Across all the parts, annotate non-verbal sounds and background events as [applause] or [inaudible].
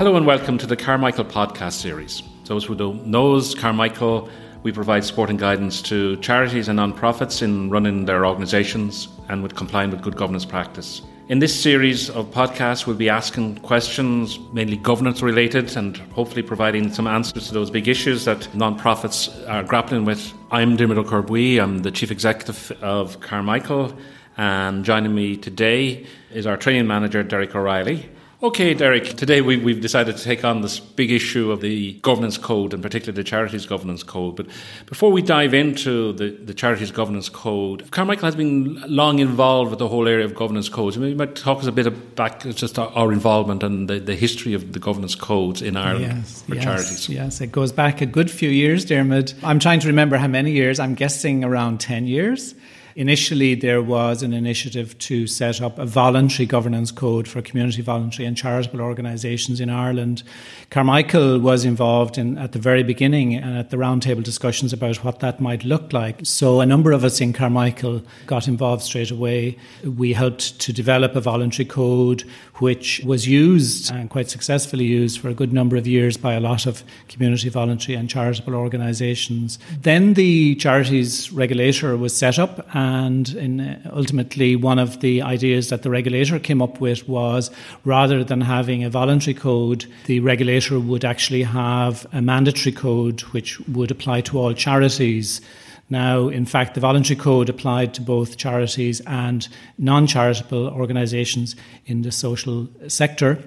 Hello and welcome to the Carmichael podcast series. Those who don't know Carmichael, we provide support and guidance to charities and non-profits in running their organisations and with complying with good governance practice. In this series of podcasts, we'll be asking questions mainly governance related and hopefully providing some answers to those big issues that non-profits are grappling with. I'm Dermot Ó Corrbuí, I'm the Chief Executive of Carmichael, and joining me today is our training manager, Derek O'Reilly. Okay, Derek, today we, have decided to take on this big issue of the governance code, and particularly the Charities Governance Code. But before we dive into the, the Charities Governance Code, Carmichael has been long involved with the whole area of governance codes. Maybe you might talk us a bit about just our, our involvement and the, the, history of the governance codes in Ireland yes, for yes, charities. Yes, it goes back a good few years, Dermot. I'm trying to remember how many years. I'm guessing around 10 years. Initially, there was an initiative to set up a voluntary governance code for community, voluntary, and charitable organisations in Ireland. Carmichael was involved in at the very beginning and at the roundtable discussions about what that might look like. So, a number of us in Carmichael got involved straight away. We helped to develop a voluntary code, which was used and quite successfully used for a good number of years by a lot of community, voluntary, and charitable organisations. Then the charities regulator was set up and in, uh, ultimately, one of the ideas that the regulator came up with was rather than having a voluntary code, the regulator would actually have a mandatory code which would apply to all charities. Now, in fact, the voluntary code applied to both charities and non charitable organisations in the social sector.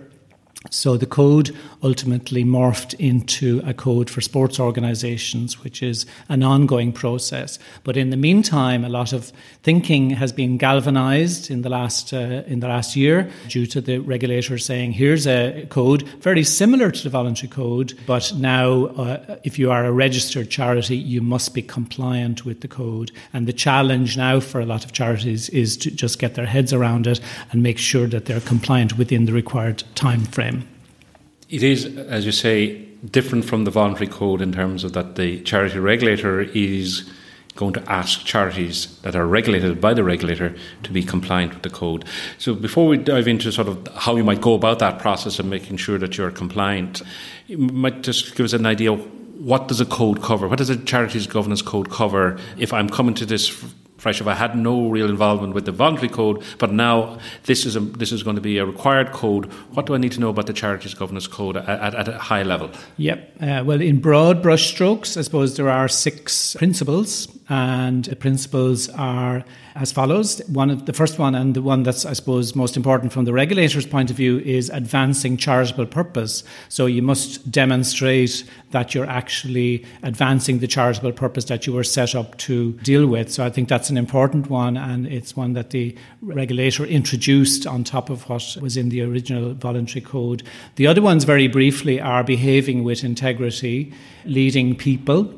So the code ultimately morphed into a code for sports organisations, which is an ongoing process. But in the meantime, a lot of thinking has been galvanised in the last uh, in the last year due to the regulator saying, "Here's a code very similar to the voluntary code, but now uh, if you are a registered charity, you must be compliant with the code." And the challenge now for a lot of charities is to just get their heads around it and make sure that they're compliant within the required time frame. It is, as you say, different from the voluntary code in terms of that the charity regulator is going to ask charities that are regulated by the regulator to be compliant with the code. So before we dive into sort of how you might go about that process of making sure that you're compliant, you might just give us an idea what does a code cover? What does a charities governance code cover if I'm coming to this if I had no real involvement with the voluntary code, but now this is a, this is going to be a required code. What do I need to know about the Charities Governance Code at, at, at a high level? Yep. Uh, well, in broad brushstrokes, I suppose there are six principles, and the principles are as follows. One of the first one, and the one that's I suppose most important from the regulator's point of view, is advancing charitable purpose. So you must demonstrate that you're actually advancing the charitable purpose that you were set up to deal with. So I think that's an important one, and it's one that the regulator introduced on top of what was in the original voluntary code. The other ones, very briefly, are behaving with integrity, leading people,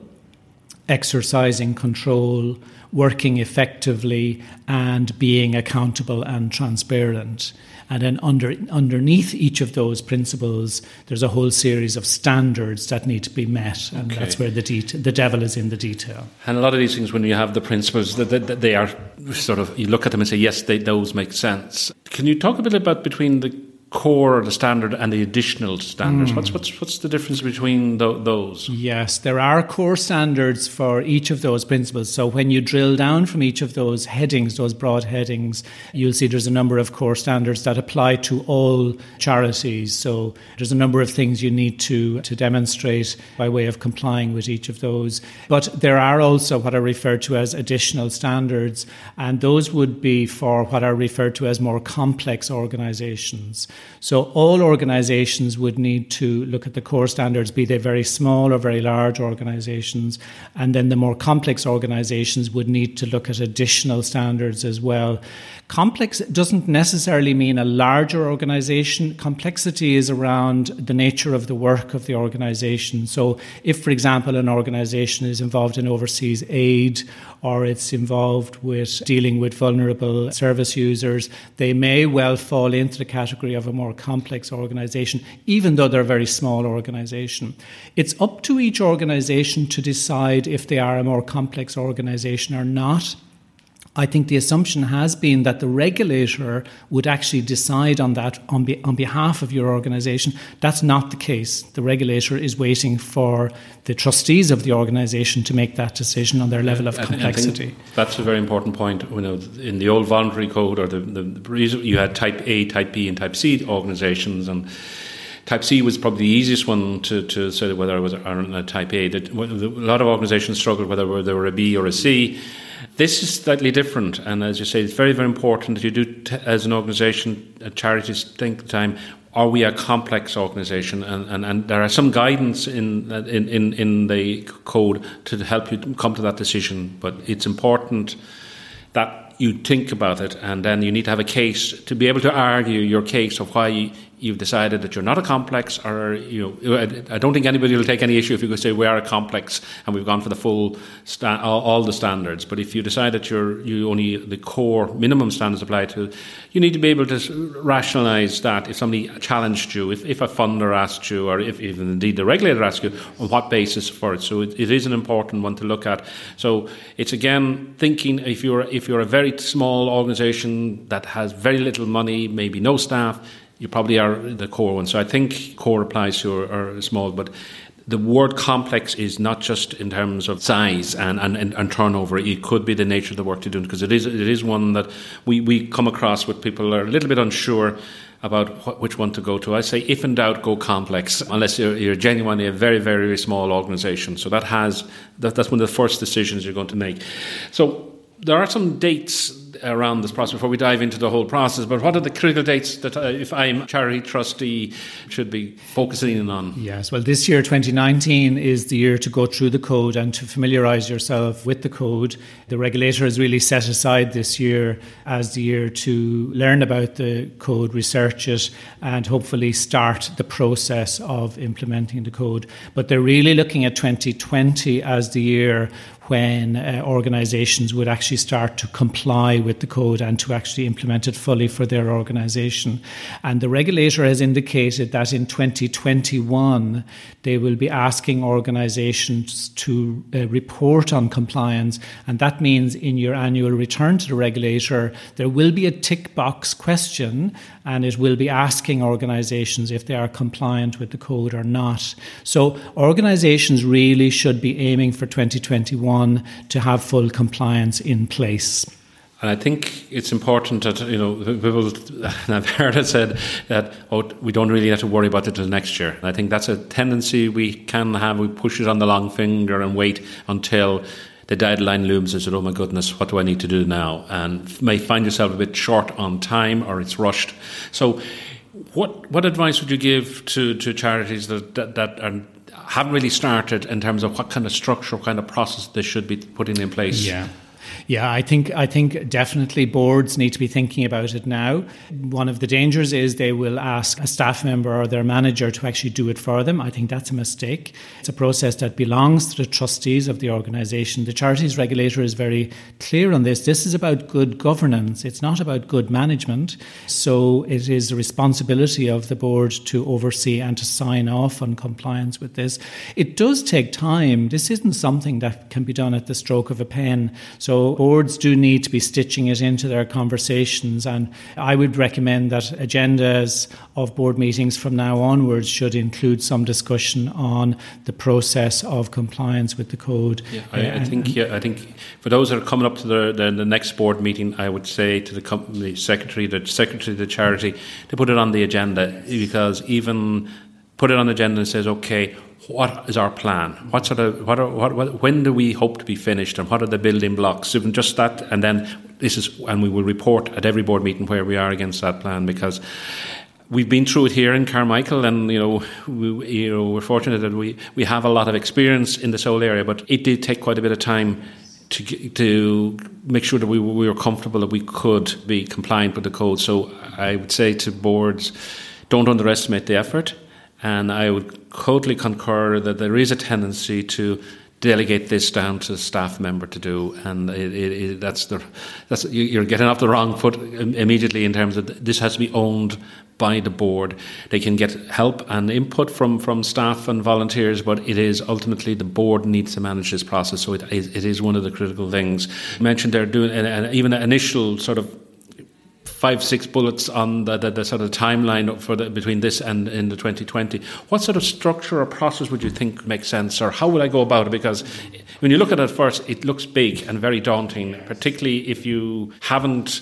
exercising control working effectively and being accountable and transparent. And then under, underneath each of those principles, there's a whole series of standards that need to be met, and okay. that's where the det- the devil is in the detail. And a lot of these things, when you have the principles, they, they are sort of you look at them and say, yes, they, those make sense. Can you talk a bit about between the core, or the standard, and the additional standards. Mm. What's what's what's the difference between th- those? Yes, there are core standards for each of those principles. So when you drill down from each of those headings, those broad headings, you'll see there's a number of core standards that apply to all charities. So there's a number of things you need to to demonstrate by way of complying with each of those. But there are also what are referred to as additional standards, and those would be for what are referred to as more complex organizations. So all organizations would need to look at the core standards, be they very small or very large organizations. And then the more complex organizations would need to look at additional standards as well. Complex doesn't necessarily mean a larger organization. Complexity is around the nature of the work of the organization. So, if, for example, an organization is involved in overseas aid or it's involved with dealing with vulnerable service users, they may well fall into the category of a more complex organization, even though they're a very small organization. It's up to each organization to decide if they are a more complex organization or not. I think the assumption has been that the regulator would actually decide on that on, be, on behalf of your organisation. That's not the case. The regulator is waiting for the trustees of the organisation to make that decision on their level of complexity. that's a very important point. You know, in the old voluntary code, or the, the, you had Type A, Type B, and Type C organisations, and Type C was probably the easiest one to, to say whether it was a Type A. That a lot of organisations struggled whether they were a B or a C. This is slightly different, and as you say, it's very, very important that you do, t- as an organisation, a uh, charities think time. Are we a complex organisation? And, and, and there are some guidance in, uh, in, in, in the code to help you come to that decision, but it's important that you think about it, and then you need to have a case to be able to argue your case of why you've decided that you're not a complex, or you know, I don't think anybody will take any issue if you say we are a complex and we've gone for the full sta- all, all, the standards. But if you decide that you're you only the core minimum standards apply to, you need to be able to rationalise that if somebody challenged you, if, if a funder asked you, or if even indeed the regulator asked you, on what basis for it. So it, it is an important one to look at. So it's again thinking if you're if you're a very small organisation that has very little money, maybe no staff you probably are the core one. So I think core applies to are, small, but the word complex is not just in terms of size and, and, and, turnover. It could be the nature of the work you're doing because it is it is one that we, we come across with people are a little bit unsure about which one to go to. I say, if in doubt, go complex, unless you're, you're genuinely a very, very, very small organisation. So that has that, that's one of the first decisions you're going to make. So there are some dates around this process before we dive into the whole process. But what are the critical dates that, uh, if I'm charity trustee, should be focusing in on? Yes, well, this year, 2019, is the year to go through the code and to familiarise yourself with the code. The regulator has really set aside this year as the year to learn about the code, research it, and hopefully start the process of implementing the code. But they're really looking at 2020 as the year when uh, organizations would actually start to comply with the code and to actually implement it fully for their organization. And the regulator has indicated that in 2021, they will be asking organizations to uh, report on compliance. And that means in your annual return to the regulator, there will be a tick box question and it will be asking organizations if they are compliant with the code or not. So organizations really should be aiming for 2021 to have full compliance in place. And I think it's important that, you know, people, [laughs] and I've heard it said that, oh, we don't really have to worry about it until next year. And I think that's a tendency we can have. We push it on the long finger and wait until the deadline looms and said, oh my goodness, what do I need to do now? And may find yourself a bit short on time or it's rushed. So, what what advice would you give to, to charities that, that, that are, haven't really started in terms of what kind of structure, what kind of process they should be putting in place? Yeah. Yeah, I think I think definitely boards need to be thinking about it now. One of the dangers is they will ask a staff member or their manager to actually do it for them. I think that's a mistake. It's a process that belongs to the trustees of the organisation. The charities regulator is very clear on this. This is about good governance. It's not about good management. So it is the responsibility of the board to oversee and to sign off on compliance with this. It does take time. This isn't something that can be done at the stroke of a pen. So boards do need to be stitching it into their conversations. And I would recommend that agendas of board meetings from now onwards should include some discussion on the process of compliance with the code. Yeah, I, I think. Yeah, I think for those that are coming up to the, the, the next board meeting, I would say to the company secretary, the secretary of the charity, to put it on the agenda because even put it on the agenda and says, okay, what is our plan? What sort of what, are, what, what, when do we hope to be finished, and what are the building blocks? Even just that, and then this is, and we will report at every board meeting where we are against that plan because we've been through it here in Carmichael, and you know, we, you know, we're fortunate that we we have a lot of experience in this whole area, but it did take quite a bit of time. To, to make sure that we, we were comfortable that we could be compliant with the code. So I would say to boards, don't underestimate the effort. And I would totally concur that there is a tendency to delegate this down to staff member to do, and it, it, it, that's the that's you're getting off the wrong foot immediately in terms of this has to be owned by the board. They can get help and input from, from staff and volunteers, but it is ultimately the board needs to manage this process. So it is, it is one of the critical things. You mentioned they're doing an, an, even an initial sort of five, six bullets on the, the, the, sort of timeline for the, between this and in the 2020. What sort of structure or process would you think makes sense, or how would I go about it? Because when you look at it first, it looks big and very daunting, particularly if you haven't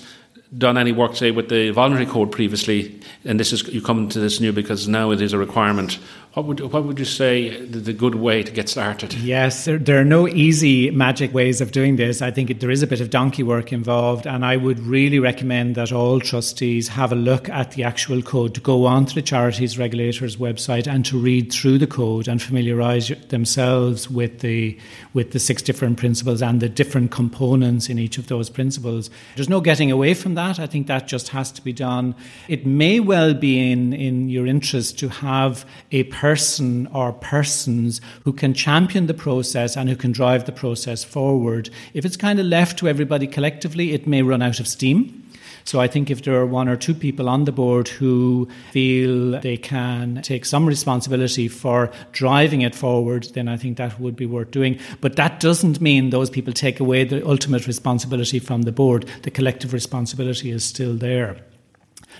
done any work, say, with the voluntary code previously, and this is you come to this new because now it is a requirement. What would what would you say the, the good way to get started? Yes, there, there, are no easy magic ways of doing this. I think it, there is a bit of donkey work involved, and I would really recommend that all trustees have a look at the actual code to go onto the charities regulator's website and to read through the code and familiarise themselves with the with the six different principles and the different components in each of those principles. There's no getting away from that. I think that just has to be done. It may well be in in your interest to have a person or persons who can champion the process and who can drive the process forward. If it's kind of left to everybody collectively, it may run out of steam. So I think if there are one or two people on the board who feel they can take some responsibility for driving it forward, then I think that would be worth doing. But that doesn't mean those people take away the ultimate responsibility from the board. The collective responsibility is still there.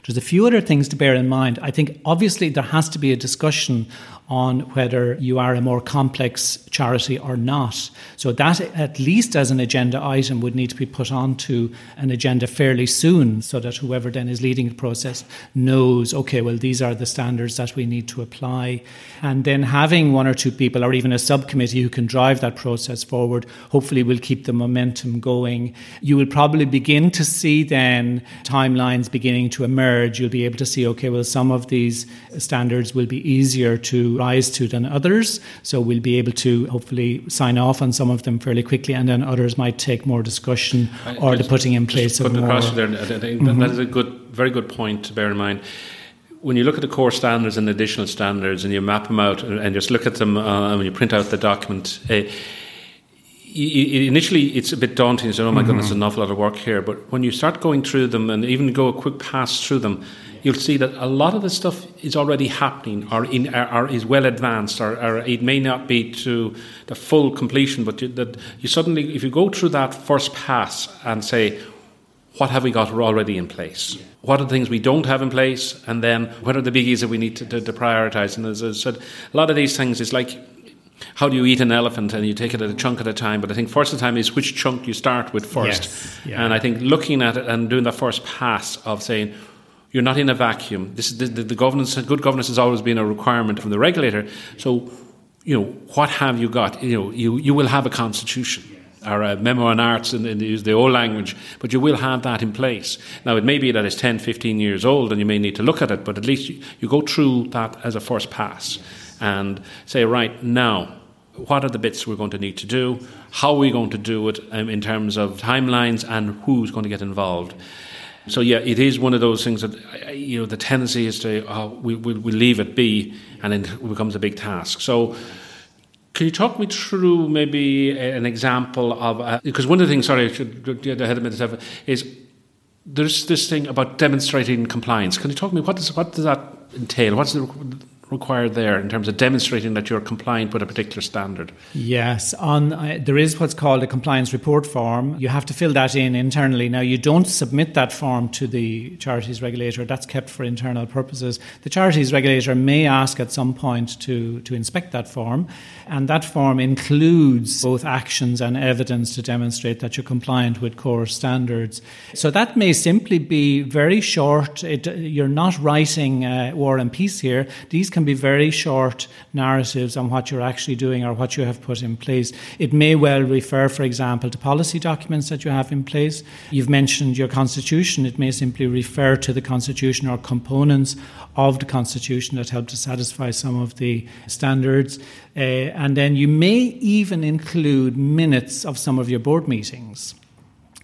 There's a few other things to bear in mind. I think obviously there has to be a discussion on whether you are a more complex charity or not. So that, at least as an agenda item, would need to be put onto an agenda fairly soon so that whoever then is leading the process knows, okay, well, these are the standards that we need to apply. And then having one or two people or even a subcommittee who can drive that process forward, hopefully will keep the momentum going. You will probably begin to see then timelines beginning to emerge. You'll be able to see, okay, well, some of these standards will be easier to rise to than others. So we'll be able to hopefully sign off on some of them fairly quickly, and then others might take more discussion or the putting in place of more. There, mm-hmm. that is a good, very good point to bear in mind when you look at the core standards and additional standards and you map them out and just look at them uh, when you print out the document, uh, initially it's a bit daunting. Say, oh my mm-hmm. goodness, an awful lot of work here. But when you start going through them and even go a quick pass through them, you'll see that a lot of the stuff is already happening or, in, or, or is well advanced or, or, it may not be to the full completion, but you, that you suddenly, if you go through that first pass and say, what have we got already in place? What are the things we don't have in place? And then what are the biggies that we need to, to, to prioritize? And as I said, a lot of these things is like how do you eat an elephant and you take it at a chunk at a time but i think first of time is which chunk you start with first yes, yeah. and i think looking at it and doing the first pass of saying you're not in a vacuum. This is the, the, the governance. Good governance has always been a requirement from the regulator. So, you know, what have you got? You know, you, you will have a constitution or a memo on arts in, in the, the old language, but you will have that in place. Now, it may be that it's 10, 15 years old and you may need to look at it, but at least you, you go through that as a first pass and say, right, now, what are the bits we're going to need to do? How are we going to do it um, in terms of timelines and who's going to get involved? So yeah, it is one of those things that you know the tendency is to oh, we we we leave it be, and it becomes a big task. So. Can you talk me through maybe an example of uh, because one of the things sorry I should get ahead of myself is there's this thing about demonstrating compliance. Can you talk me what does what does that entail? What's the required there in terms of demonstrating that you're compliant with a particular standard? Yes, on uh, there is what's called a compliance report form. You have to fill that in internally. Now you don't submit that form to the charities regulator. That's kept for internal purposes. The charities regulator may ask at some point to to inspect that form, and that form includes both actions and evidence to demonstrate that you're compliant with core standards. So that may simply be very short. It, you're not writing uh, War and Peace here. These can be very short narratives on what you're actually doing or what you have put in place. It may well refer, for example, to policy documents that you have in place. You've mentioned your constitution. It may simply refer to the constitution or components of the constitution that help to satisfy some of the standards. Uh, and then you may even include minutes of some of your board meetings.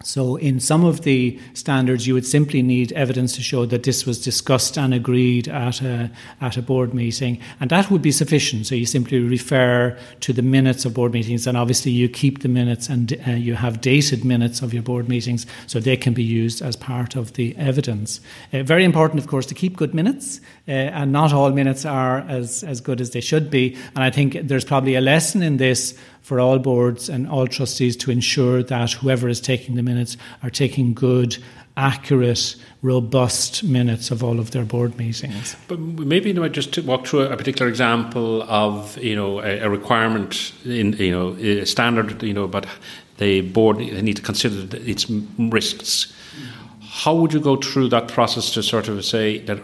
So, in some of the standards, you would simply need evidence to show that this was discussed and agreed at a, at a board meeting, and that would be sufficient. So, you simply refer to the minutes of board meetings, and obviously, you keep the minutes and uh, you have dated minutes of your board meetings, so they can be used as part of the evidence. Uh, very important, of course, to keep good minutes, uh, and not all minutes are as, as good as they should be. And I think there's probably a lesson in this for all boards and all trustees to ensure that whoever is taking the minutes are taking good, accurate, robust minutes of all of their board meetings. But maybe you know, just to walk through a particular example of you know a, a requirement in you know a standard you know, but the board need to consider its risks. Mm. How would you go through that process to sort of say that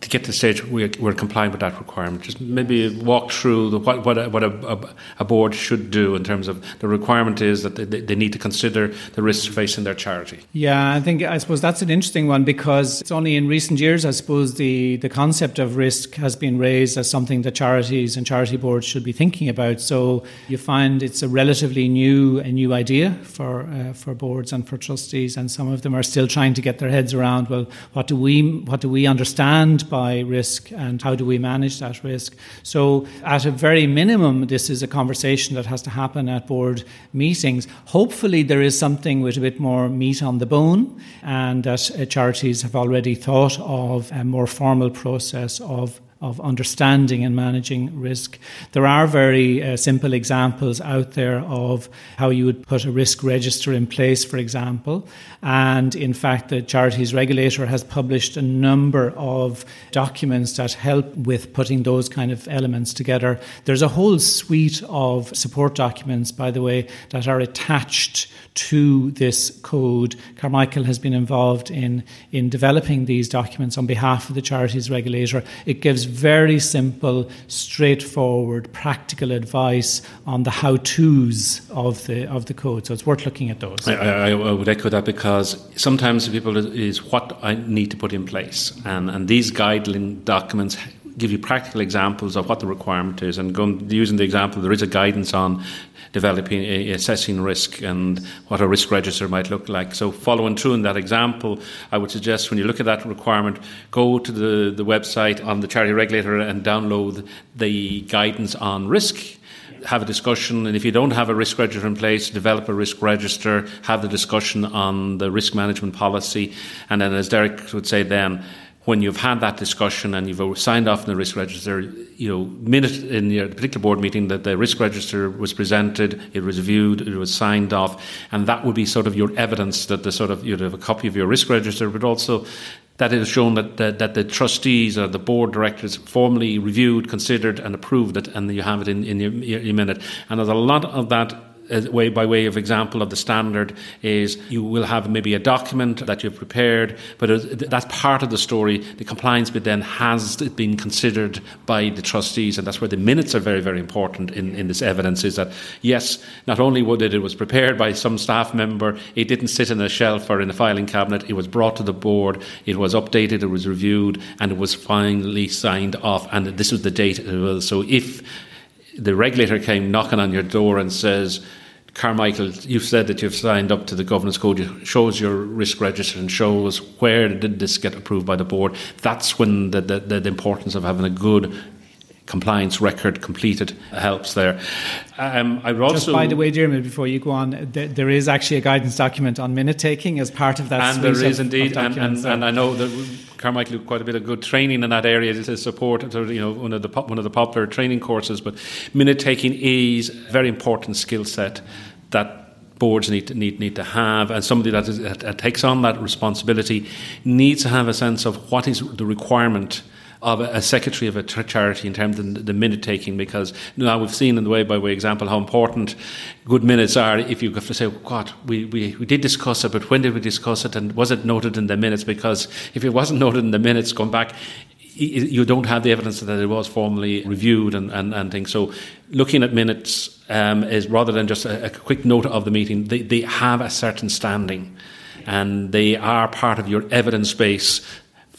to get to the stage we're, we're complying with that requirement. Just maybe walk through the, what, what, a, what a, a, board should do in terms of the requirement is that they, they need to consider the risks facing their charity. Yeah, I think I suppose that's an interesting one because it's only in recent years I suppose the, the concept of risk has been raised as something that charities and charity boards should be thinking about. So you find it's a relatively new a new idea for uh, for boards and for trustees, and some of them are still trying to get their heads around. Well, what do we what do we understand by risk and how do we manage that risk. So, at a very minimum, this is a conversation that has to happen at board meetings. Hopefully, there is something with a bit more meat on the bone, and that uh, charities have already thought of a more formal process of of understanding and managing risk. There are very uh, simple examples out there of how you would put a risk register in place, for example. And in fact, the charities regulator has published a number of documents that help with putting those kind of elements together. There's a whole suite of support documents, by the way, that are attached to this code. Carmichael has been involved in, in developing these documents on behalf of the charities regulator. It gives very simple, straightforward, practical advice on the how to's of the, of the code. So it's worth looking at those. I, I, I, would echo that because sometimes people is what I need to put in place. And, and these guideline documents give you practical examples of what the requirement is. And going, using the example, there is a guidance on developing, eh, eh, assessing risk and what a risk register might look like. So, following through in that example, I would suggest when you look at that requirement, go to the, the website on the charity regulator and download the guidance on risk have a discussion, and if you don't have a risk register in place, develop a risk register, have the discussion on the risk management policy, and then, as Derek would say, then when you've had that discussion and you've signed off in the risk register, you know, minute in your particular board meeting that the risk register was presented, it was viewed, it was signed off, and that would be sort of your evidence that the sort of you'd have a copy of your risk register, but also that it has shown that, that, that the trustees or the board directors formally reviewed, considered, and approved it, and you have it in, in your, your minute. And there's a lot of that way by way of example of the standard is you will have maybe a document that you've prepared, but that's part of the story. The compliance bit then has been considered by the trustees, and that's where the minutes are very, very important in, in this evidence. Is that yes, not only was it, it was prepared by some staff member, it didn't sit in a shelf or in a filing cabinet. It was brought to the board, it was updated, it was reviewed, and it was finally signed off. And this was the date. So if the regulator came knocking on your door and says, Carmichael, you've said that you've signed up to the governance code. It shows your risk register and shows where did this get approved by the board. That's when the, the, the importance of having a good compliance record completed helps there. Um, I also, Just by the way, Jeremy, before you go on, th- there is actually a guidance document on minute taking as part of that. And there is of, indeed, of and, and, and, I know that Carmichael did quite a bit of good training in that area to support, you know, one of the one of the popular training courses. But minute taking is a very important skill set that boards need to, need, need to have, and somebody that, is, that takes on that responsibility needs to have a sense of what is the requirement of a, secretary of a charity in terms of the minute taking because now we've seen in the way by way example how important good minutes are if you have to say God we, we, we did discuss it but when did we discuss it and was it noted in the minutes because if it wasn't noted in the minutes going back you don't have the evidence that it was formally reviewed and, and, and things. So, looking at minutes um, is rather than just a, a, quick note of the meeting, they, they have a certain standing and they are part of your evidence base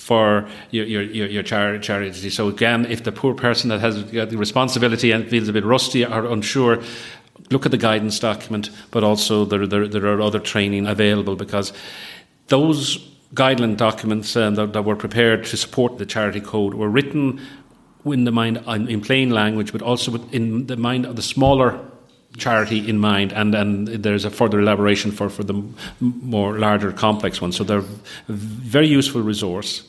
for your, your, your, charity. So again, if the poor person that has the responsibility and feels a bit rusty or unsure, look at the guidance document, but also there, there, there are other training available because those guideline documents uh, that, that, were prepared to support the charity code were written in the mind in plain language, but also in the mind of the smaller charity in mind, and, and there's a further elaboration for, for the more larger complex ones. So they're a very useful resource.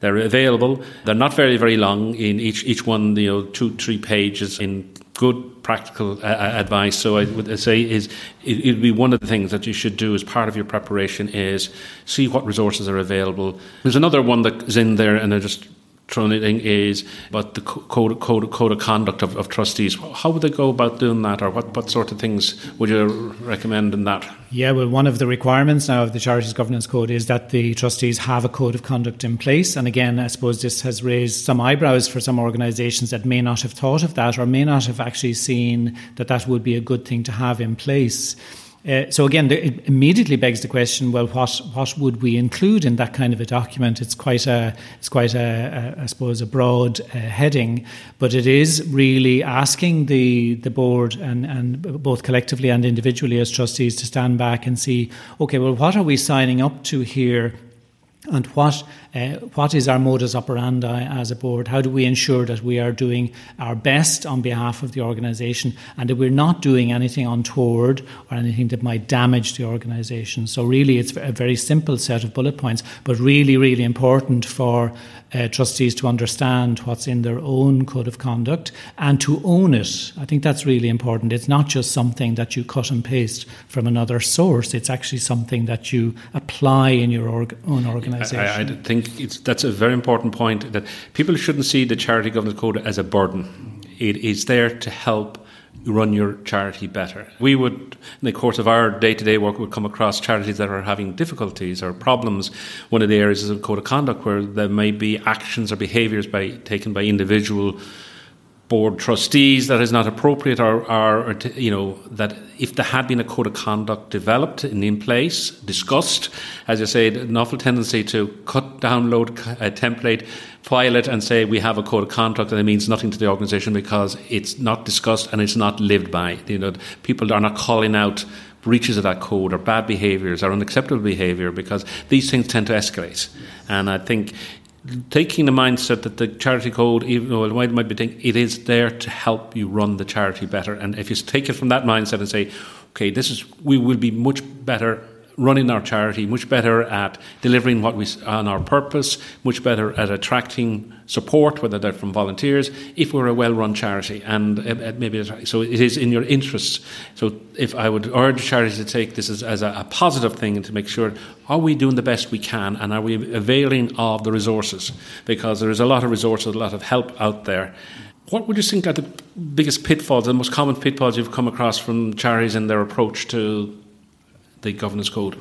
They're available. They're not very, very long in each, each one, you know, two, three pages in good practical uh, uh advice. So I would say is it would be one of the things that you should do as part of your preparation is see what resources are available. There's another one that is in there, and I just thrown it is but the code, code, code of conduct of, of, trustees. How would they go about doing that, or what, what sort of things would you recommend in that? Yeah, well, one of the requirements now of the Charities Governance Code is that the trustees have a code of conduct in place. And again, I suppose this has raised some eyebrows for some organisations that may not have thought of that or may not have actually seen that that would be a good thing to have in place. Uh, so again, it immediately begs the question: Well, what what would we include in that kind of a document? It's quite a it's quite a, a I suppose a broad uh, heading, but it is really asking the the board and and both collectively and individually as trustees to stand back and see, okay, well, what are we signing up to here and what uh, what is our modus operandi as a board? How do we ensure that we are doing our best on behalf of the organisation and that we're not doing anything untoward or anything that might damage the organisation? So really, it's a very simple set of bullet points, but really, really important for uh, trustees to understand what's in their own code of conduct and to own it. I think that's really important. It's not just something that you cut and paste from another source, it's actually something that you apply in your org- own organisation. I, I, think that's a very important point that people shouldn't see the Charity Governance Code as a burden. It is there to help run your charity better. We would, in the course of our day to day work, would come across charities that are having difficulties or problems. One of the areas is a code of conduct where there may be actions or behaviours by, taken by individual board trustees that is not appropriate or, or, or to, you know that if there had been a code of conduct developed and in place discussed as I say an awful tendency to cut download a template file it and say we have a code of conduct and it means nothing to the organisation because it's not discussed and it's not lived by. You know people are not calling out breaches of that code or bad behaviours or unacceptable behaviour because these things tend to escalate. And I think taking the mindset that the charity code, even though it might be thinking, it is there to help you run the charity better. And if you take it from that mindset and say, okay, this is we will be much better running our charity, much better at delivering what we on our purpose, much better at attracting support, whether they're from volunteers, if we're a well-run charity, and uh, maybe so it is in your interests. So if I would urge charities to take this as, as a, a positive thing and to make sure are we doing the best we can and are we availing of the resources because there is a lot of resources, a lot of help out there. What would you think are the biggest pitfalls, the most common pitfalls you've come across from charities in their approach to the governance code?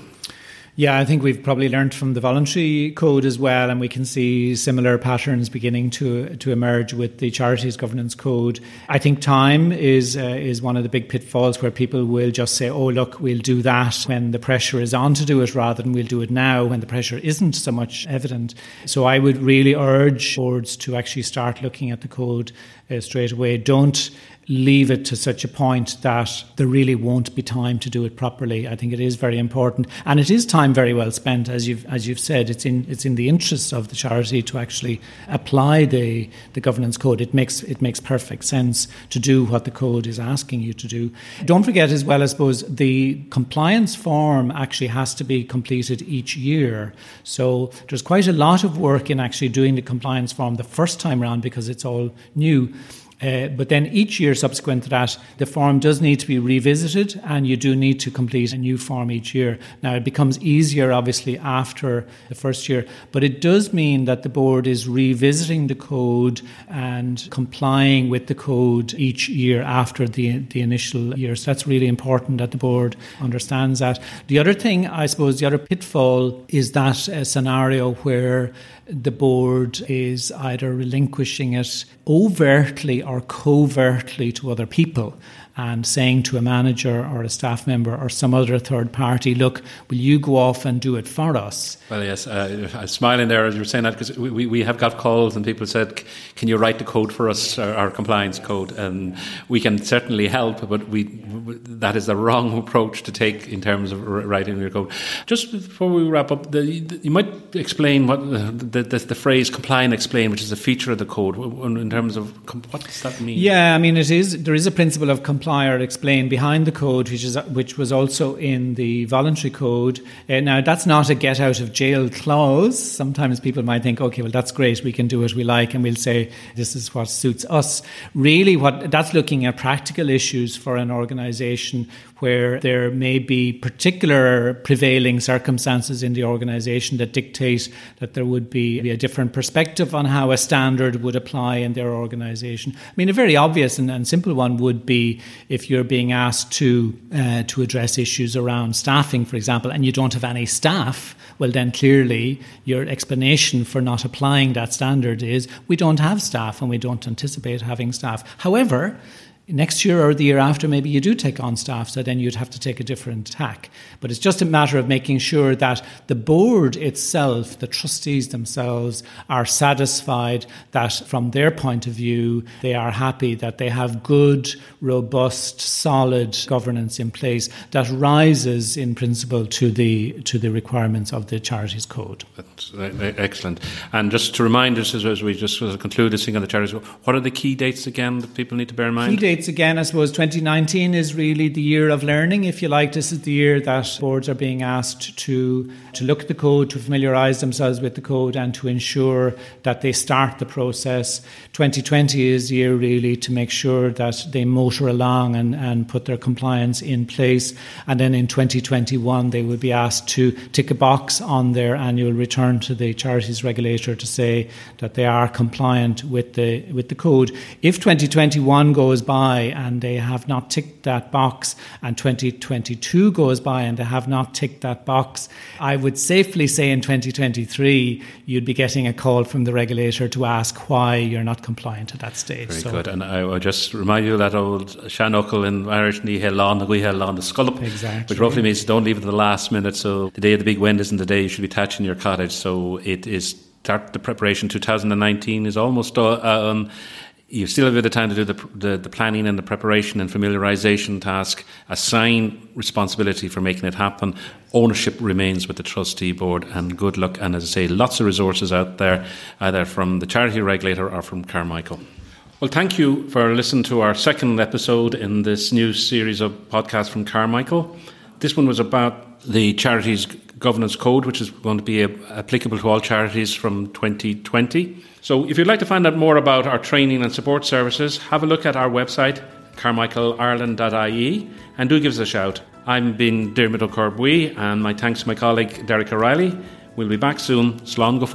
Yeah, I think we've probably learned from the voluntary code as well, and we can see similar patterns beginning to to emerge with the charities governance code. I think time is uh, is one of the big pitfalls where people will just say, "Oh, look, we'll do that when the pressure is on to do it, rather than we'll do it now when the pressure isn't so much evident." So I would really urge boards to actually start looking at the code uh, straight away. Don't leave it to such a point that there really won't be time to do it properly. I think it is very important, and it is time very well spent, as you've as you've said. It's in it's in the interests of the charity to actually apply the the governance code. It makes it makes perfect sense to do what the code is asking you to do. Don't forget as well, I suppose, the compliance form actually has to be completed each year. So there's quite a lot of work in actually doing the compliance form the first time around because it's all new. Uh, but then each year subsequent to that, the form does need to be revisited and you do need to complete a new form each year. Now, it becomes easier, obviously, after the first year, but it does mean that the board is revisiting the code and complying with the code each year after the, the initial year. So that's really important that the board understands that. The other thing, I suppose, the other pitfall is that uh, scenario where the board is either relinquishing it overtly or covertly to other people and saying to a manager or a staff member or some other third party, look, will you go off and do it for us? Well, yes, uh, I'm smiling there as you were saying that because we, we have got calls and people said, can you write the code for us, our, our compliance code? And we can certainly help, but we that is the wrong [laughs] approach to take in terms of writing your code. Just before we wrap up, the, the, you might explain what the, the, the, phrase comply and explain, which is a feature of the code, in terms of what does that mean? Yeah, I mean, it is there is a principle of comply or explain behind the code, which is which was also in the voluntary code. Uh, now, that's not a get out of jail clause. Sometimes people might think, okay, well, that's great, we can do what we like, and we'll say this is what suits us. Really, what that's looking at practical issues for an organisation where there may be particular prevailing circumstances in the organisation that dictate that there would be a different perspective on how a standard would apply in their organisation. I mean, a very obvious and, and, simple one would be if you're being asked to uh, to address issues around staffing, for example, and you don't have any staff. Well, then clearly your explanation for not applying that standard is we don't have staff and we don't anticipate having staff. However, next year or the year after, maybe you do take on staff, so then you'd have to take a different tack. But it's just a matter of making sure that the board itself, the trustees themselves, are satisfied that from their point of view, they are happy that they have good, robust, solid governance in place that rises in principle to the to the requirements of the charities code. That's uh, excellent. And just to remind us as we just conclude this thing on the charities, what are the key dates again that people need to bear in mind? Dates again, I suppose 2019 is really the year of learning, if you like. This is the year that boards are being asked to, to look at the code, to familiarise themselves with the code, and to ensure that they start the process. 2020 is the year really to make sure that they motor along and, and put their compliance in place. And then in 2021, they will be asked to tick a box on their annual return to the charities regulator to say that they are compliant with the, with the code. If 2021 goes by, by and they have not ticked that box, and 2022 goes by and they have not ticked that box, I would safely say in 2023 you'd be getting a call from the regulator to ask why you're not compliant at that stage. Very so, good. And I would just remind you that old seanfhocal in Irish, Ni Helan, the Helan, the Scullop, exactly. which roughly means don't leave it to the last minute. So the day of the big wind isn't the day you should be thatching your cottage. So it is start the preparation 2019 is almost uh, um, you still have a bit of time to do the, the, the, planning and the preparation and familiarization task. Assign responsibility for making it happen. Ownership remains with the trustee board, and good luck. And as I say, lots of resources out there, either from the charity regulator or from Carmichael. Well, thank you for listening to our second episode in this new series of podcasts from Carmichael. This one was about the charities governance code, which is going to be applicable to all charities from 2020. So, if you'd like to find out more about our training and support services, have a look at our website, carmichaelireland.ie, and do give us a shout. I'm been Dermot Ó Corrbuí, and my thanks to my colleague Derek O'Reilly. We'll be back soon. Slán go